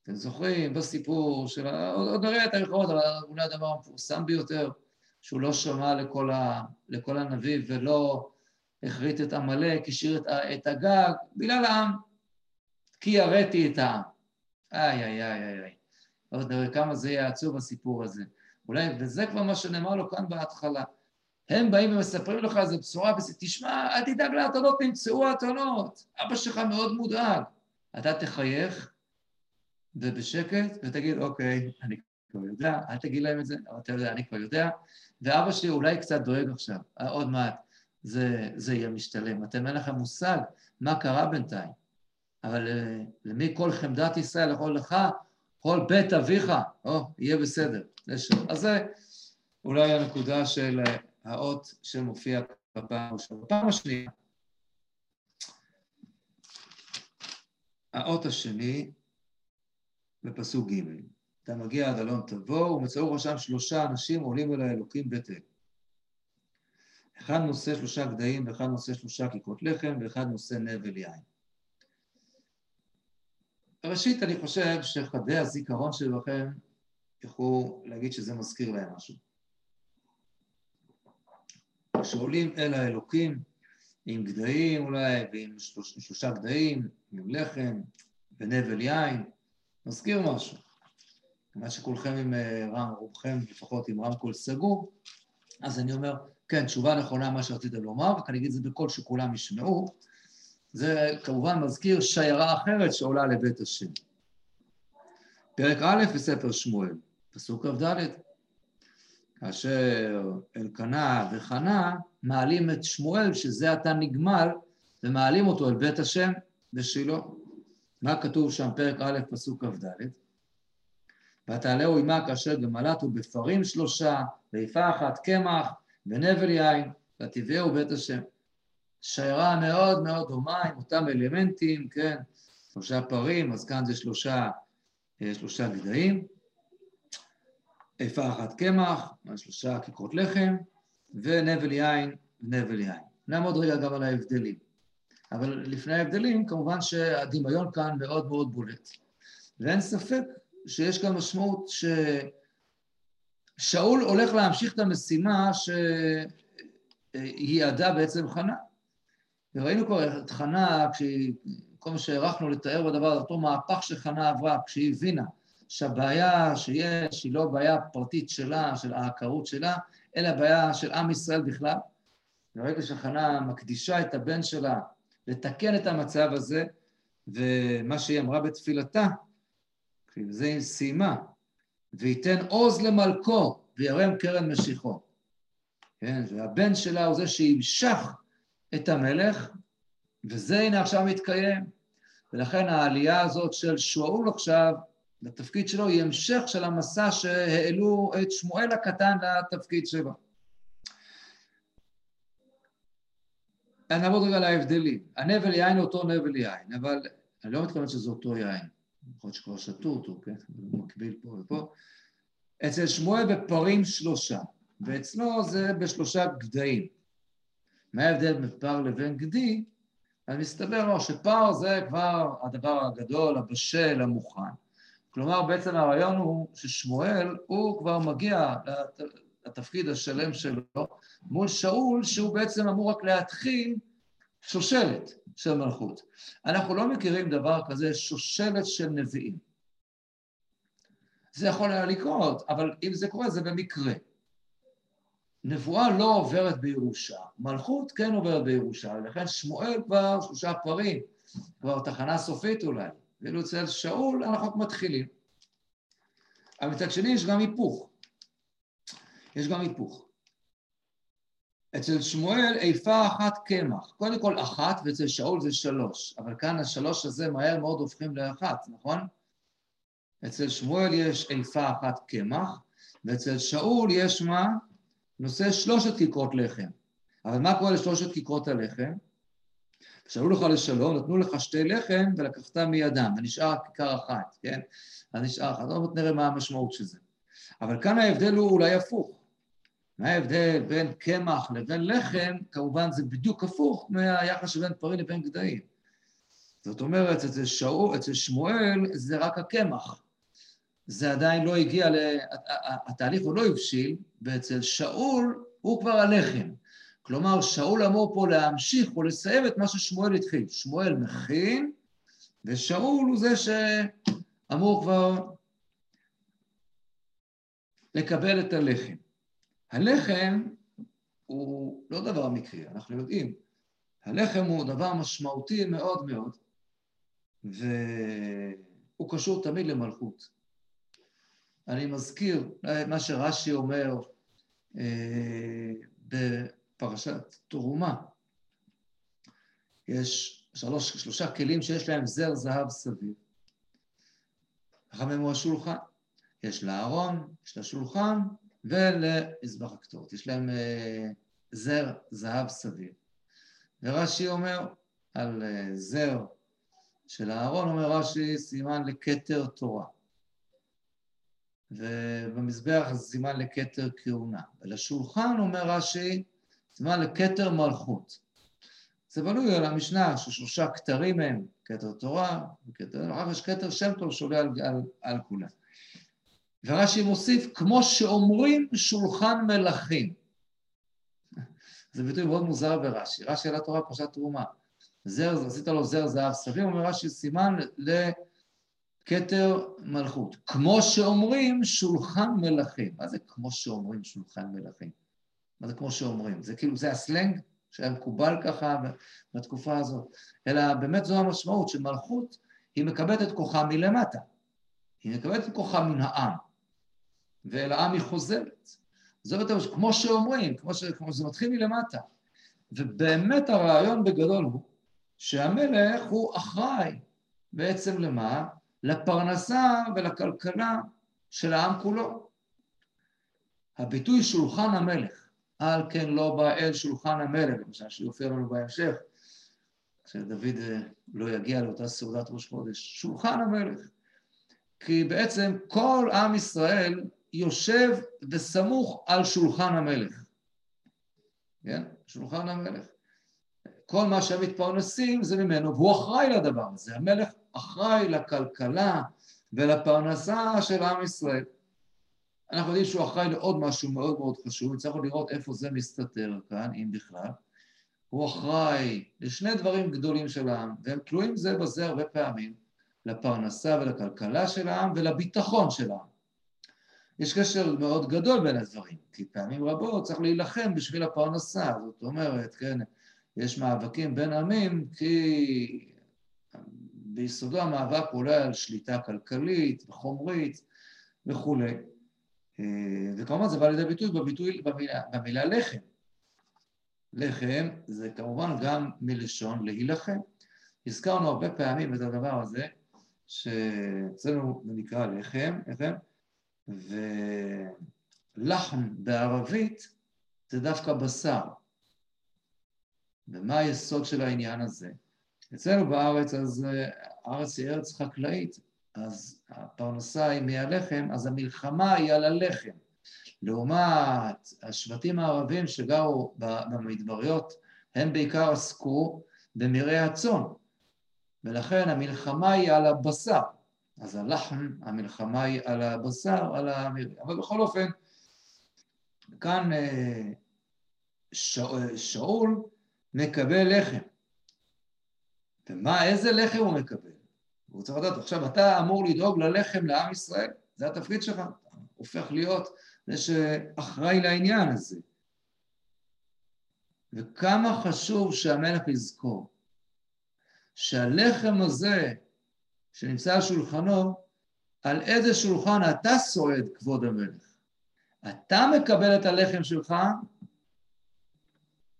אתם זוכרים בסיפור של, עוד נראה את היכולות, אבל אולי הדבר המפורסם ביותר, שהוא לא שמע לכל, ה, לכל הנביא ולא הכרית את עמלק, השאיר את, את הגג, בגלל העם. כי יראתי את העם. איי, איי, איי, איי. עוד נראה כמה זה יהיה עצוב הסיפור הזה. אולי, וזה כבר מה שנאמר לו כאן בהתחלה. הם באים ומספרים לך איזה בשורה, תשמע, אל תדאג לאתונות, נמצאו האתונות. אבא שלך מאוד מודאג. אתה תחייך, ובשקט, ותגיד, אוקיי, אני כבר יודע, אל תגיד להם את זה, אבל אתה יודע, אני כבר יודע, ואבא שלי אולי קצת דואג עכשיו, עוד מעט, זה, זה יהיה משתלם. אתם אין לכם מושג מה קרה בינתיים. אבל אה, למי כל חמדת ישראל יכול לך, כל בית אביך, או, יהיה בסדר. אז זה אולי הנקודה של אה, האות שמופיע בפעם הראשונה. בפעם השנייה, האות השני בפסוק ג' אתה מגיע עד אלון תבוא, ומצאו ראשם שלושה אנשים עולים אל האלוקים בית אל. אחד נושא שלושה גדיים, ואחד נושא שלושה כיכות לחם, ואחד נושא נבל יין. ראשית, אני חושב שחדי הזיכרון שלכם יוכלו להגיד שזה מזכיר להם משהו. כשעולים אל האלוקים עם גדיים אולי, ועם שלוש, שלושה גדיים, עם לחם ונבל יין, מזכיר משהו. כיוון שכולכם עם אה, רם, רובכם לפחות עם רמקול סגור, אז אני אומר, כן, תשובה נכונה מה שרציתם לומר, רק אני אגיד את זה בקול שכולם ישמעו. זה כמובן מזכיר שיירה אחרת שעולה לבית השם. פרק א' בספר שמואל, פסוק כ"ד, כאשר אלקנה וחנה מעלים את שמואל, שזה עתה נגמל, ומעלים אותו אל בית השם בשילה. מה כתוב שם, פרק א', פסוק כ"ד? ותעלהו עמה כאשר גמלתו בפרים שלושה, ויפה אחת קמח, ונבל יין, ותביאו בית השם. שיירה מאוד מאוד דומה עם אותם אלמנטים, כן, שלושה פרים, אז כאן זה שלושה, אה, שלושה גדיים, איפה אחת קמח, שלושה כיכרות לחם, ונבל יין, נבל יין. נעמוד רגע גם על ההבדלים. אבל לפני ההבדלים, כמובן שהדמיון כאן מאוד מאוד בולט. ואין ספק שיש כאן משמעות ששאול הולך להמשיך את המשימה שהיא יעדה בעצם חנה. וראינו כבר את חנה, כשהיא, כל מה שהערכנו לתאר בדבר, אותו מהפך שחנה עברה, כשהיא הבינה שהבעיה שיש היא לא בעיה פרטית שלה, של העקרות שלה, אלא בעיה של עם ישראל בכלל. ברגע שחנה מקדישה את הבן שלה לתקן את המצב הזה, ומה שהיא אמרה בתפילתה, זה היא סיימה, וייתן עוז למלכו וירם קרן משיחו. כן, והבן שלה הוא זה שימשך את המלך, וזה הנה עכשיו מתקיים. ולכן העלייה הזאת של שאול עכשיו לתפקיד שלו, היא המשך של המסע שהעלו את שמואל הקטן לתפקיד שלו. נעבור רגע להבדלים. הנבל יין אותו נבל יין, אבל אני לא מתכוון שזה אותו יין. יכול להיות שכבר שתו אותו, כן? הוא מקביל פה ופה. אצל שמואל בפרים שלושה, ואצלו זה בשלושה גדיים. מה ההבדל בין לבין גדי? אז מסתבר לו שפר זה כבר הדבר הגדול, הבשל, המוכן. כלומר, בעצם הרעיון הוא ששמואל, הוא כבר מגיע לתפקיד השלם שלו מול שאול, שהוא בעצם אמור רק להתחיל שושלת של מלכות. אנחנו לא מכירים דבר כזה, שושלת של נביאים. זה יכול היה לקרות, אבל אם זה קורה זה במקרה. נבואה לא עוברת בירושה, מלכות כן עוברת בירושה, ולכן שמואל כבר שלושה פרים, כבר תחנה סופית אולי, ואילו אצל שאול אנחנו רק מתחילים. אבל מצד שני יש גם היפוך. יש גם היפוך. אצל שמואל איפה אחת קמח, קודם כל אחת ואצל שאול זה שלוש, אבל כאן השלוש הזה מהר מאוד הופכים לאחת, נכון? אצל שמואל יש איפה אחת קמח, ואצל שאול יש מה? נושא שלושת כיכרות לחם. אבל מה קורה לשלושת כיכרות הלחם? שאלו לך לשלום, נתנו לך שתי לחם ולקחת מידם, ונשאר כיכר אחת, כן? אז נשאר אחת, עוד נראה מה המשמעות של זה. אבל כאן ההבדל הוא אולי הפוך. מה ההבדל בין קמח לבין לחם? כמובן זה בדיוק הפוך מהיחס שבין פרי לבין גדיים. זאת אומרת, אצל, שאול, אצל שמואל זה רק הקמח. זה עדיין לא הגיע, ל... התהליך הוא לא הבשיל, ואצל שאול הוא כבר הלחם. כלומר, שאול אמור פה להמשיך ולסיים את מה ששמואל התחיל. שמואל מכין, ושאול הוא זה שאמור כבר לקבל את הלחם. הלחם הוא לא דבר מקרי, אנחנו יודעים. הלחם הוא דבר משמעותי מאוד מאוד, והוא קשור תמיד למלכות. אני מזכיר מה שרש"י אומר אה, בפרשת תרומה. יש שלוש, שלושה כלים שיש להם זר זהב סביב. חכמים הוא השולחן. יש לארון, יש לשולחן ולמזבח הקטורת. יש להם אה, זר זהב סביב. ורש"י אומר על אה, זר של אהרון, אומר רש"י, סימן לכתר תורה. ובמזבח זה סימן לכתר כהונה. ולשולחן, אומר רש"י, סימן לכתר מלכות. זה בנוי על המשנה ששלושה כתרים הם, כתר תורה, וכתר, אחר יש כתר שם טוב שעולה על, על, על כולם. ורש"י מוסיף, כמו שאומרים שולחן מלכים. זה ביטוי מאוד מוזר ברש"י. רש"י על התורה פרשת תרומה. זר, עשית לו זר זהב סביר, אומר רש"י סימן לכתר מלכות. כמו שאומרים שולחן מלכים. מה זה כמו שאומרים שולחן מלכים? מה זה כמו שאומרים? זה כאילו, זה הסלנג שהיה מקובל ככה בתקופה הזאת. אלא באמת זו המשמעות, שמלכות היא מקבלת את כוחה מלמטה. היא מקבלת את כוחה מן העם. ואל העם היא חוזרת. זה יותר, כמו שאומרים, כמו, ש, כמו שזה מתחיל מלמטה. ובאמת הרעיון בגדול הוא שהמלך הוא אחראי בעצם למה? לפרנסה ולכלכלה של העם כולו. הביטוי שולחן המלך, על כן לא בא אל שולחן המלך, למשל שיופיע לנו בהמשך, כשדוד אה, לא יגיע לאותה סעודת ראש חודש, שולחן המלך. כי בעצם כל עם ישראל יושב וסמוך על שולחן המלך. כן? שולחן המלך. כל מה שהם מתפרנסים זה ממנו, והוא אחראי לדבר הזה. המלך אחראי לכלכלה ולפרנסה של עם ישראל. אנחנו יודעים שהוא אחראי לעוד משהו מאוד מאוד חשוב, נצטרך לראות איפה זה מסתתר כאן, אם בכלל. הוא אחראי לשני דברים גדולים של העם, והם תלויים זה בזה הרבה פעמים, לפרנסה ולכלכלה של העם ולביטחון של העם. יש קשר מאוד גדול בין הדברים, כי פעמים רבות צריך להילחם בשביל הפרנסה, זאת אומרת, כן, יש מאבקים בין עמים, כי ביסודו המאבק עולה על שליטה כלכלית וחומרית וכולי. וכמובן זה בא לידי ביטוי בביטוי, במילה, במילה לחם. לחם זה כמובן גם מלשון להילחם. הזכרנו הרבה פעמים את הדבר הזה, שאצלנו זה נקרא לחם, לחם, ולחם בערבית זה דווקא בשר. ומה היסוד של העניין הזה? אצלנו בארץ, אז הארץ היא ארץ חקלאית, אז הפרנסה היא מהלחם, אז המלחמה היא על הלחם. לעומת השבטים הערבים שגרו במדבריות, הם בעיקר עסקו במרעה הצאן, ולכן המלחמה היא על הבשר. אז הלחם, המלחמה היא על הבשר, על המרעה. אבל בכל אופן, כאן אה, שאול מקבל לחם. ומה, איזה לחם הוא מקבל? הוא צריך לדעת, עכשיו אתה אמור לדאוג ללחם לעם ישראל, זה התפקיד שלך, אתה הופך להיות זה שאחראי לעניין הזה. וכמה חשוב שהמלך יזכור שהלחם הזה שנמצא על שולחנו, על איזה שולחן אתה סועד, כבוד המלך. אתה מקבל את הלחם שלך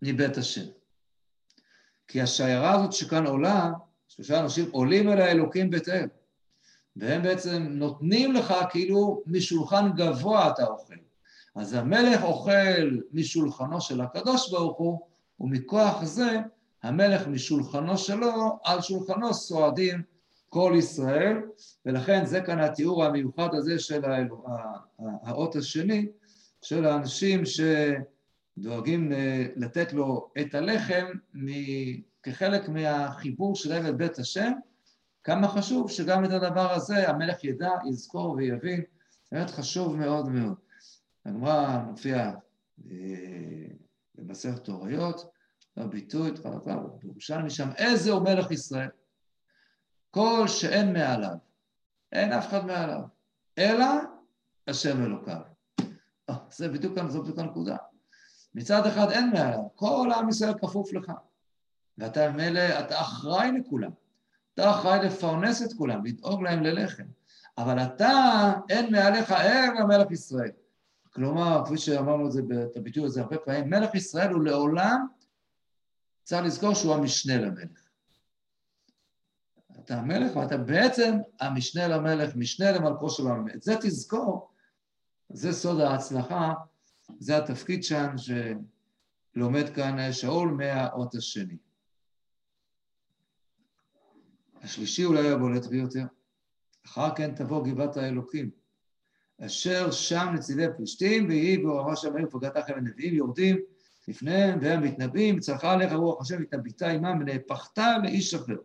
מבית השם. כי השיירה הזאת שכאן עולה, שלושה אנשים עולים אל האלוקים בית אל, והם בעצם נותנים לך כאילו משולחן גבוה אתה אוכל. אז המלך אוכל משולחנו של הקדוש ברוך הוא, ומכוח זה המלך משולחנו שלו, על שולחנו סועדים כל ישראל, ולכן זה כאן התיאור המיוחד הזה של האות השני, של האנשים שדואגים לתת לו את הלחם כחלק מהחיבור שלהם בית השם, כמה חשוב שגם את הדבר הזה המלך ידע, יזכור ויבין, באמת חשוב מאוד מאוד. הגמרא מופיע אה, במסכת תוריות, בביטוי, בירושלמי שם, איזה הוא מלך ישראל? כל שאין מעליו, אין אף אחד מעליו, אלא השם אלוקיו. אה, זה בדיוק, זו בדיוק הנקודה. מצד אחד אין מעליו, כל עם ישראל כפוף לך. ואתה מילא, אתה אחראי לכולם. אתה אחראי לפרנס את כולם, לדאוג להם ללחם. אבל אתה, אין מעליך אלא מלך ישראל. כלומר, כפי שאמרנו את זה, את הביטוי הזה הרבה פעמים, מלך ישראל הוא לעולם, צריך לזכור שהוא המשנה למלך. אתה המלך ואתה בעצם המשנה למלך, משנה למלכו של העם. את זה תזכור, זה סוד ההצלחה, זה התפקיד שם שלומד כאן שאול מהאות השני. השלישי אולי הבולט ביותר. אחר כן תבוא גבעת האלוקים. אשר שם נציבי פלישתים, ויהי באורמה שם העיר פגעת לכם הנביאים יורדים לפניהם, והם מתנבאים, צרחה עליך רוח השם התנביטה עמם, ונהפכת לאיש אחר.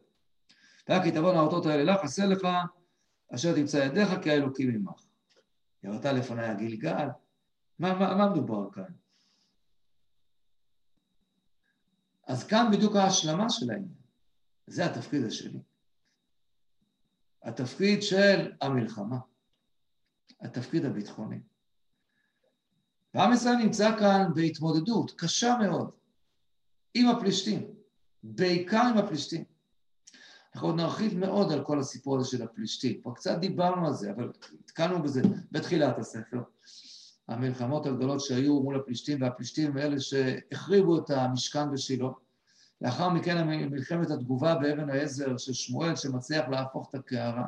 רק כי תבוא האותות האלה לך, עשה לך, אשר תמצא ידיך, כי האלוקים עמך. ירדת לפניי הגלגל. מה, מה, מה מדובר כאן? אז כאן בדיוק ההשלמה של העניין. זה התפקיד השני. התפקיד של המלחמה. התפקיד הביטחוני. ועם ישראל נמצא כאן בהתמודדות קשה מאוד עם הפלישתים, בעיקר עם הפלישתים. אנחנו עוד נרחיב מאוד על כל הסיפור הזה של הפלישתים. כבר קצת דיברנו על זה, אבל התקלנו בזה בתחילת הספר. המלחמות הגדולות שהיו מול הפלישתים, והפלישתים אלה שהחריבו את המשכן בשילה. לאחר מכן מלחמת התגובה באבן העזר של שמואל, שמצליח להפוך את הקערה.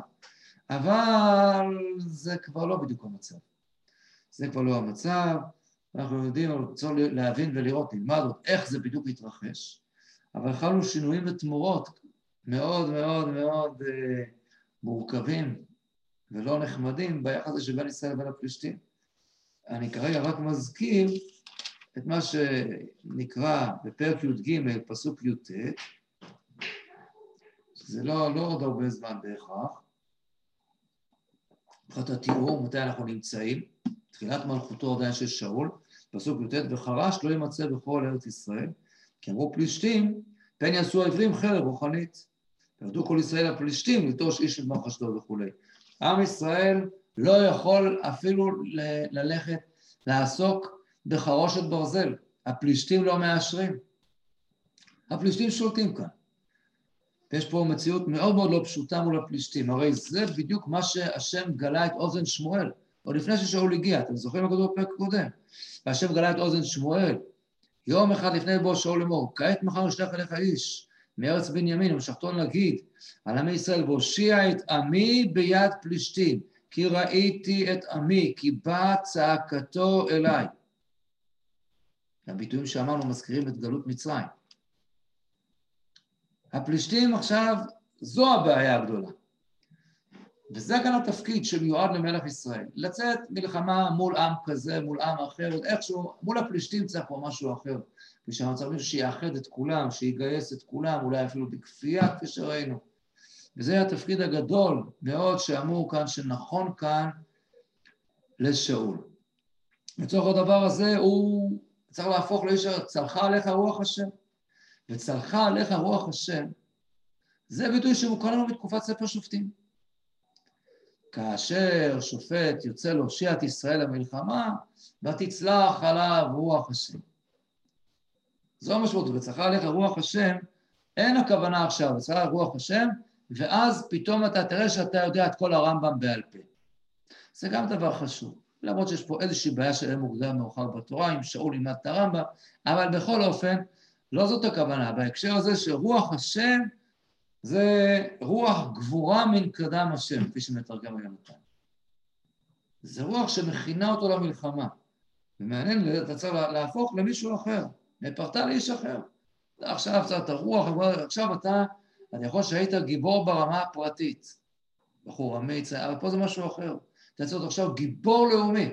אבל זה כבר לא בדיוק המצב. זה כבר לא המצב, אנחנו יודעים, אנחנו רוצים להבין ולראות, נלמד עוד איך זה בדיוק התרחש, אבל חלו שינויים ותמורות מאוד מאוד מאוד אה, מורכבים ולא נחמדים ביחס הזה שבין ישראל לבין הפלישתים. אני כרגע רק מזכיר את מה שנקרא בפרק י"ג, פסוק י"ט, זה לא, לא עוד הרבה זמן בהכרח, מבחינת התיאור, מתי אנחנו נמצאים, תחילת מלכותו עדיין של שאול, פסוק י"ט, וחרש לא יימצא בכל ארץ ישראל, כי אמרו פלישתים, פן יעשו העברים חרב רוחנית. ירדו כל ישראל הפלישתים לטוש איש את מחשדו וכולי. עם ישראל לא יכול אפילו ללכת לעסוק בחרושת ברזל, הפלישתים לא מאשרים. הפלישתים שולטים כאן. ויש פה מציאות מאוד מאוד לא פשוטה מול הפלישתים, הרי זה בדיוק מה שהשם גלה את אוזן שמואל, עוד לפני ששאול הגיע, אתם זוכרים מה כתוב בפרק הקודם? והשם גלה את אוזן שמואל, יום אחד לפני בוא שאול לאמור, כעת מחר נשלח אליך איש, מארץ בנימין, ומשכתו להגיד על עמי ישראל, והושיע את עמי ביד פלישתים, כי ראיתי את עמי, כי באה צעקתו אליי. הביטויים שאמרנו מזכירים את גלות מצרים. הפלישתים עכשיו, זו הבעיה הגדולה. וזה גם התפקיד שמיועד למלך ישראל, לצאת מלחמה מול עם כזה, מול עם אחר, איכשהו, מול הפלישתים צריך פה משהו אחר. ושאנחנו צריכים מישהו שיאחד את כולם, שיגייס את כולם, אולי אפילו בכפייה, כפי שראינו. וזה התפקיד הגדול מאוד שאמור כאן, שנכון כאן לשאול. לצורך הדבר הזה הוא צריך להפוך לאיש צלחה עליך רוח השם. וצלחה עליך רוח השם, זה ביטוי שמוכר לנו בתקופת ספר שופטים. כאשר שופט יוצא להושיע את ישראל למלחמה, ותצלח עליו רוח השם. זו המשמעות, וצלחה עליך רוח השם, אין הכוונה עכשיו, וצלחה עליך רוח השם, ואז פתאום אתה תראה שאתה יודע את כל הרמב"ם בעל פה. זה גם דבר חשוב. למרות שיש פה איזושהי בעיה של אין מוקדם מאוחר בתורה, אם שאול לימד את הרמב"ם, אבל בכל אופן, לא זאת הכוונה. בהקשר הזה שרוח השם זה רוח גבורה מן קדם השם, כפי שמתרגם היום כאן. זה רוח שמכינה אותו למלחמה. ומעניין, אתה צריך להפוך למישהו אחר, נפרת לאיש אחר. עכשיו אתה רוח, עכשיו אתה, אני יכול שהיית גיבור ברמה הפרטית. בחור אמיץ, אבל פה זה משהו אחר. אתה צריך עכשיו גיבור לאומי.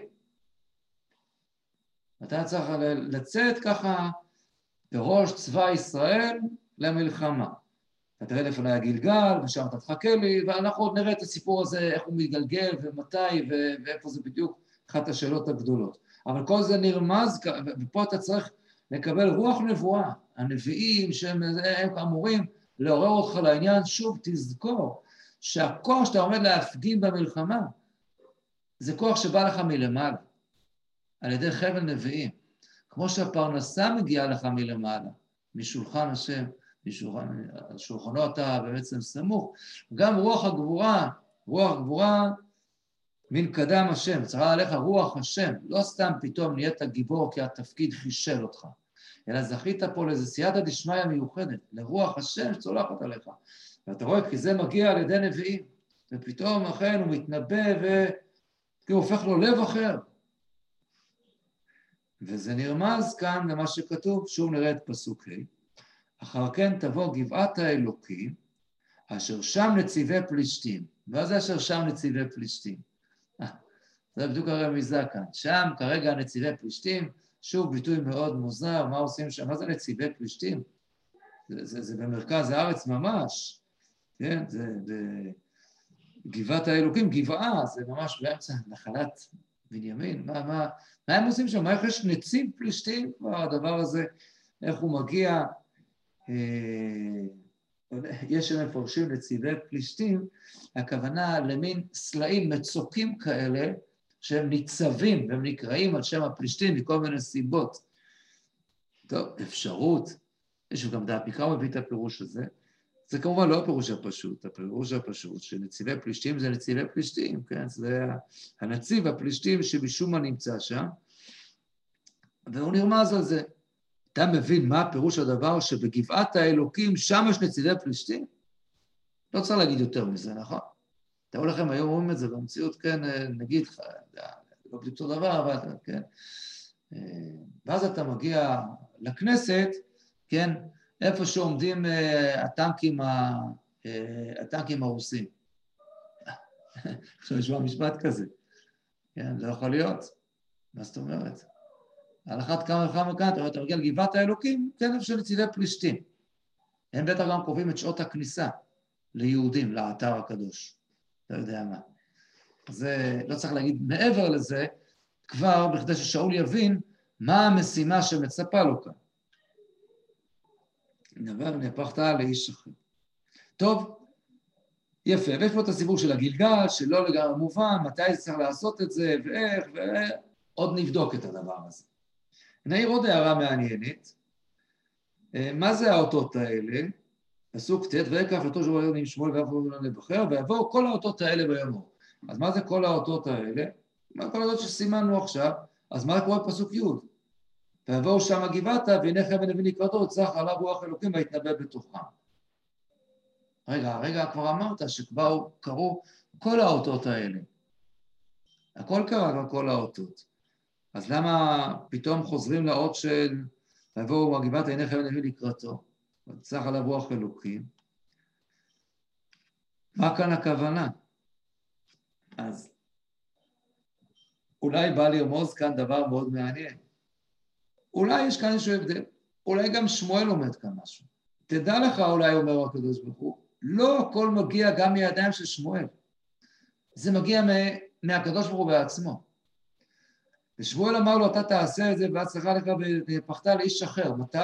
אתה צריך לצאת ככה בראש צבא ישראל למלחמה. אתה תראה לפני הגלגל, ושם אתה תחכה לי, ואנחנו עוד נראה את הסיפור הזה, איך הוא מתגלגל, ומתי, ואיפה זה בדיוק אחת השאלות הגדולות. אבל כל זה נרמז, ופה אתה צריך לקבל רוח נבואה. הנביאים שהם אמורים לעורר אותך לעניין, שוב, תזכור שהכוח שאתה עומד להפגין במלחמה, זה כוח שבא לך מלמעלה, על ידי חבל נביאים. כמו שהפרנסה מגיעה לך מלמעלה, משולחן השם, משולחן, על שולחנו אתה בעצם סמוך. גם רוח הגבורה, רוח גבורה מן קדם השם, צריכה עליך רוח השם, לא סתם פתאום נהיית גיבור כי התפקיד חישל אותך, אלא זכית פה לאיזו סייעתא דשמיא מיוחדת, לרוח השם שצולחת עליך. ואתה רואה, כי זה מגיע על ידי נביאים, ופתאום אכן הוא מתנבא וכאילו הופך לו לב אחר. וזה נרמז כאן למה שכתוב, שוב נראה את פסוק ה', אחר כן תבוא גבעת האלוקים, אשר שם נציבי פלישתים. מה זה אשר שם נציבי פלישתים? זה בדיוק הרמיזה כאן. שם כרגע נציבי פלישתים, שוב ביטוי מאוד מוזר, מה עושים שם? מה זה נציבי פלישתים? זה, זה, זה במרכז הארץ ממש, כן? זה, זה גבעת האלוקים, גבעה, זה ממש באמצע נחלת בנימין. מה, מה, מה הם עושים שם? איך יש נציב פלישתים? כבר הדבר הזה, איך הוא מגיע אה, יש שמפרשים נציבי פלישתים, הכוונה למין סלעים, מצוקים כאלה, שהם ניצבים, והם נקראים על שם הפלישתים מכל מיני סיבות. טוב, אפשרות, יש גם דעת מקרא מביא את הפירוש הזה. זה כמובן לא הפירוש הפשוט, הפירוש הפשוט שנציבי פלישתים זה נציבי פלישתים, כן? זה הנציב הפלישתים שמשום מה נמצא שם, והוא נרמז על זה. אתה מבין מה פירוש הדבר שבגבעת האלוקים, שם יש נצידי פלישתים? לא צריך להגיד יותר מזה, נכון? תראו לכם, היום אומרים את זה במציאות, כן, נגיד, לא בדיוק אותו דבר, אבל כן. ואז אתה מגיע לכנסת, כן, איפה שעומדים אה, הטנקים, אה, הטנקים הרוסים. עכשיו נשמע משפט כזה. כן, לא יכול להיות. מה זאת אומרת? על אחת כמה וכמה כאן, אתה אתה מגיע לגבעת האלוקים, כנף של נציבי פלישתים. הם בטח גם קובעים את שעות הכניסה ליהודים, לאתר הקדוש. לא יודע מה. זה, לא צריך להגיד מעבר לזה, כבר בכדי ששאול יבין מה המשימה שמצפה לו כאן. נדבר נהפכת לאיש אחר. טוב, יפה, ויש פה את הסיפור של הגלגל, שלא לגמרי מובן, מתי צריך לעשות את זה, ואיך, ועוד נבדוק את הדבר הזה. נעיר עוד הערה מעניינת. אה, מה זה האותות האלה? פסוק ט' ויקח אותו שבו עם שמואל ויבואו לבחר, ויבואו כל האותות האלה ביומו. אז מה זה כל האותות האלה? מה כל האותות שסימנו עכשיו? אז מה קורה בפסוק י'? ויבואו שם הגבעתה, והנה חבל נביא לקראתו, וצח עליו רוח אלוקים ויתנבא בתוכם. רגע, רגע כבר אמרת שכבר קרו כל האותות האלה. הכל קרה כבר כל האותות. אז למה פתאום חוזרים לאות של ויבואו מגבעת עיניך ונביא לקראתו, וצח עליו רוח אלוקים? מה כאן הכוונה? אז אולי בא לרמוז כאן דבר מאוד מעניין. אולי יש כאן איזשהו הבדל, אולי גם שמואל לומד כאן משהו. תדע לך, אולי אומר הקדוש ברוך הוא, לא הכל מגיע גם מידיים של שמואל. זה מגיע מהקדוש ברוך הוא בעצמו. ושמואל אמר לו, אתה תעשה את זה בהצלחה לך ופחת לאיש אחר. מתי?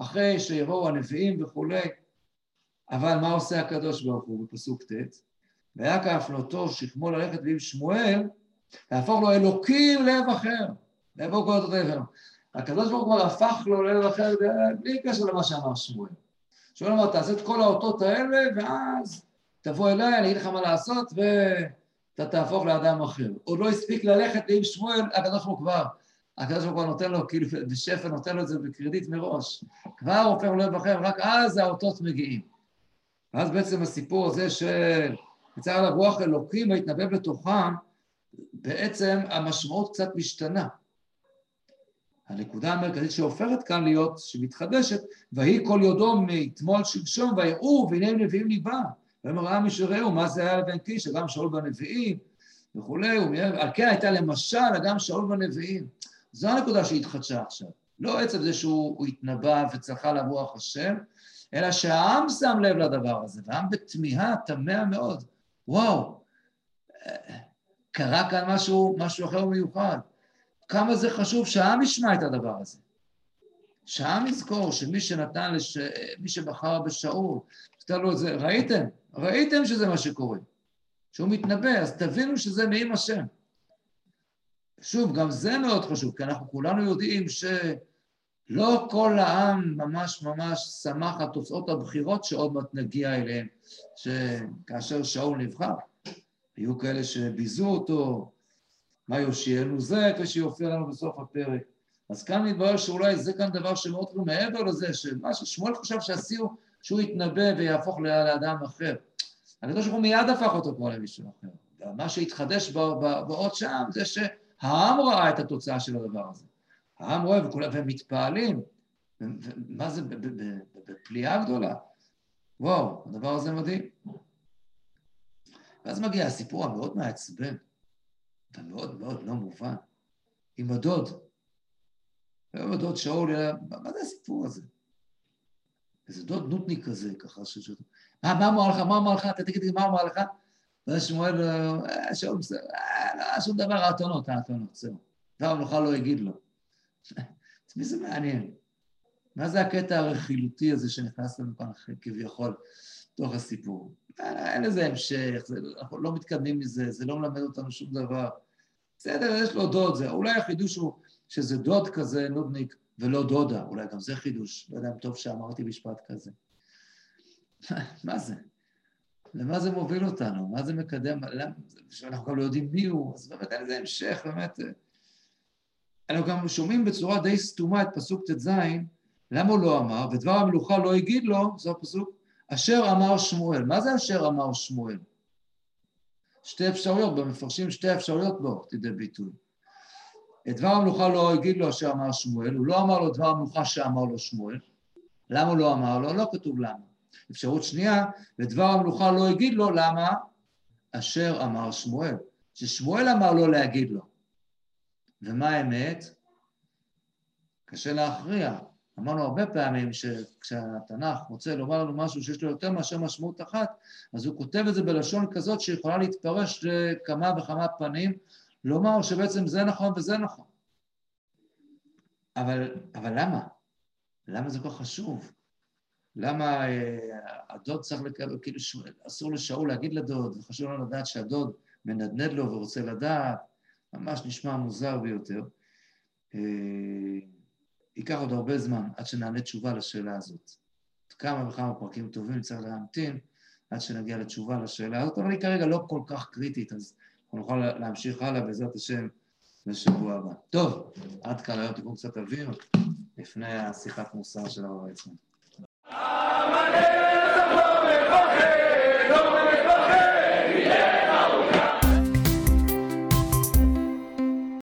אחרי שיבואו הנביאים וכולי. אבל מה עושה הקדוש ברוך הוא בפסוק ט'? והיה כאפנותו שכמו ללכת ועם שמואל, להפוך לו אלוקים לב אחר. לעבור כל אותו דבר. הקדוש ברוך הוא הפך לו לב אחר בלי קשר למה שאמר שמואל. שמואל אמר, תעשה את כל האותות האלה, ואז תבוא אליי, אני אגיד לך מה לעשות, ואתה תהפוך לאדם אחר. עוד לא הספיק ללכת עם שמואל, הקדוש ברוך הוא כבר, הקדוש ברוך הוא נותן לו, כאילו בשפע נותן לו את זה בקרדיט מראש. כבר הופך לב אחר, רק אז האותות מגיעים. ואז בעצם הסיפור הזה של יצא עליו רוח אלוקים והתנבא בתוכם, בעצם המשמעות קצת משתנה. הנקודה המרכזית שהופכת כאן להיות, שמתחדשת, ויהי כל יודו מאתמול שלשום, ויראו, והנה נביאים ליבה. ויאמר העם ישרהו, מה זה היה לבן קיש, גם שאול בנביאים וכולי, על כן הייתה למשל גם שאול בנביאים. זו הנקודה שהתחדשה עכשיו. לא עצם זה שהוא התנבא וצלחה לרוח השם, אלא שהעם שם לב לדבר הזה, והעם בתמיהה תמה מאוד. וואו, קרה כאן משהו, משהו אחר ומיוחד. כמה זה חשוב שהעם ישמע את הדבר הזה. שהעם יזכור שמי שנתן, לש... מי שבחר בשאול, לו את זה, ראיתם? ראיתם שזה מה שקורה. שהוא מתנבא, אז תבינו שזה מעם השם. שוב, גם זה מאוד חשוב, כי אנחנו כולנו יודעים שלא כל העם ממש ממש שמח על תוצאות הבחירות שעוד מעט נגיע אליהן, שכאשר שאול נבחר. היו כאלה שביזו אותו, מה יושיענו זה, כפי שיופיע לנו בסוף הפרק. אז כאן מתברר שאולי זה כאן דבר שמאוד חשוב מעבר לזה, שמה ששמואל חשב שעשיהו, שהוא יתנבא ויהפוך לאדם אחר. הקדוש ברוך הוא מיד הפך אותו כבר למישהו אחר. מה שהתחדש בעוד שם זה שהעם ראה את התוצאה של הדבר הזה. העם רואה וכולם, והם מתפעלים. מה זה, בפליאה גדולה. וואו, הדבר הזה מדהים. ואז מגיע הסיפור המאוד מעצבן. ומאוד מאוד לא מובן, עם הדוד. היום הדוד שאול, מה זה הסיפור הזה? איזה דוד נותניק כזה, ככה ש... מה אמר לך? מה אמר לך? אתה תגיד לי מה אמר לך? ואז שמואל, אה, שאול, אה, לא, שום דבר, האתונות, האתונות, זהו. דבר המלוכה לא יגיד לו. את מי זה מעניין? מה זה הקטע הרכילותי הזה שנכנס לנו כאן כביכול תוך הסיפור? אין לזה המשך, זה, אנחנו לא מתקדמים מזה, זה לא מלמד אותנו שום דבר. בסדר, יש לו דוד, זה, אולי החידוש הוא שזה דוד כזה, נודניק, ולא דודה, אולי גם זה חידוש, לא יודע אם טוב שאמרתי משפט כזה. מה זה? למה זה מוביל אותנו? מה זה מקדם? למה? אנחנו גם לא יודעים מי הוא, אז באמת אין לזה המשך, באמת. אנחנו גם שומעים בצורה די סתומה את פסוק ט"ז, למה הוא לא אמר? ודבר המלוכה לא הגיד לו, זה הפסוק, אשר אמר שמואל. מה זה אשר אמר שמואל? שתי אפשרויות, במפרשים שתי אפשרויות בו, תדעי ביטוי. את דבר המלוכה לא הגיד לו אשר אמר שמואל, הוא לא אמר לו דבר המלוכה שאמר לו שמואל. למה הוא לא אמר לו? לא כתוב למה. אפשרות שנייה, ודבר המלוכה לא הגיד לו, למה? אשר אמר שמואל. ששמואל אמר לו להגיד לו. ומה האמת? קשה להכריע. אמרנו הרבה פעמים שכשהתנ"ך רוצה לומר לנו משהו שיש לו יותר מאשר משמעות אחת, אז הוא כותב את זה בלשון כזאת שיכולה להתפרש לכמה וכמה פנים, לומר שבעצם זה נכון וזה נכון. אבל, אבל למה? למה זה כל כך חשוב? למה אה, הדוד צריך לקבל, כאילו אסור לשאול להגיד לדוד, וחשוב לו לדעת שהדוד מנדנד לו ורוצה לדעת, ממש נשמע מוזר ביותר. אה, ייקח עוד הרבה זמן עד שנענה תשובה לשאלה הזאת. כמה וכמה פרקים טובים צריך להמתין עד שנגיע לתשובה לשאלה הזאת, אבל היא כרגע לא כל כך קריטית, אז אנחנו נוכל להמשיך הלאה בעזרת השם בשבוע הבא. טוב, עד כאן היום תיקון קצת אוויר לפני השיחת מוסר של הרב עצמו. Amen.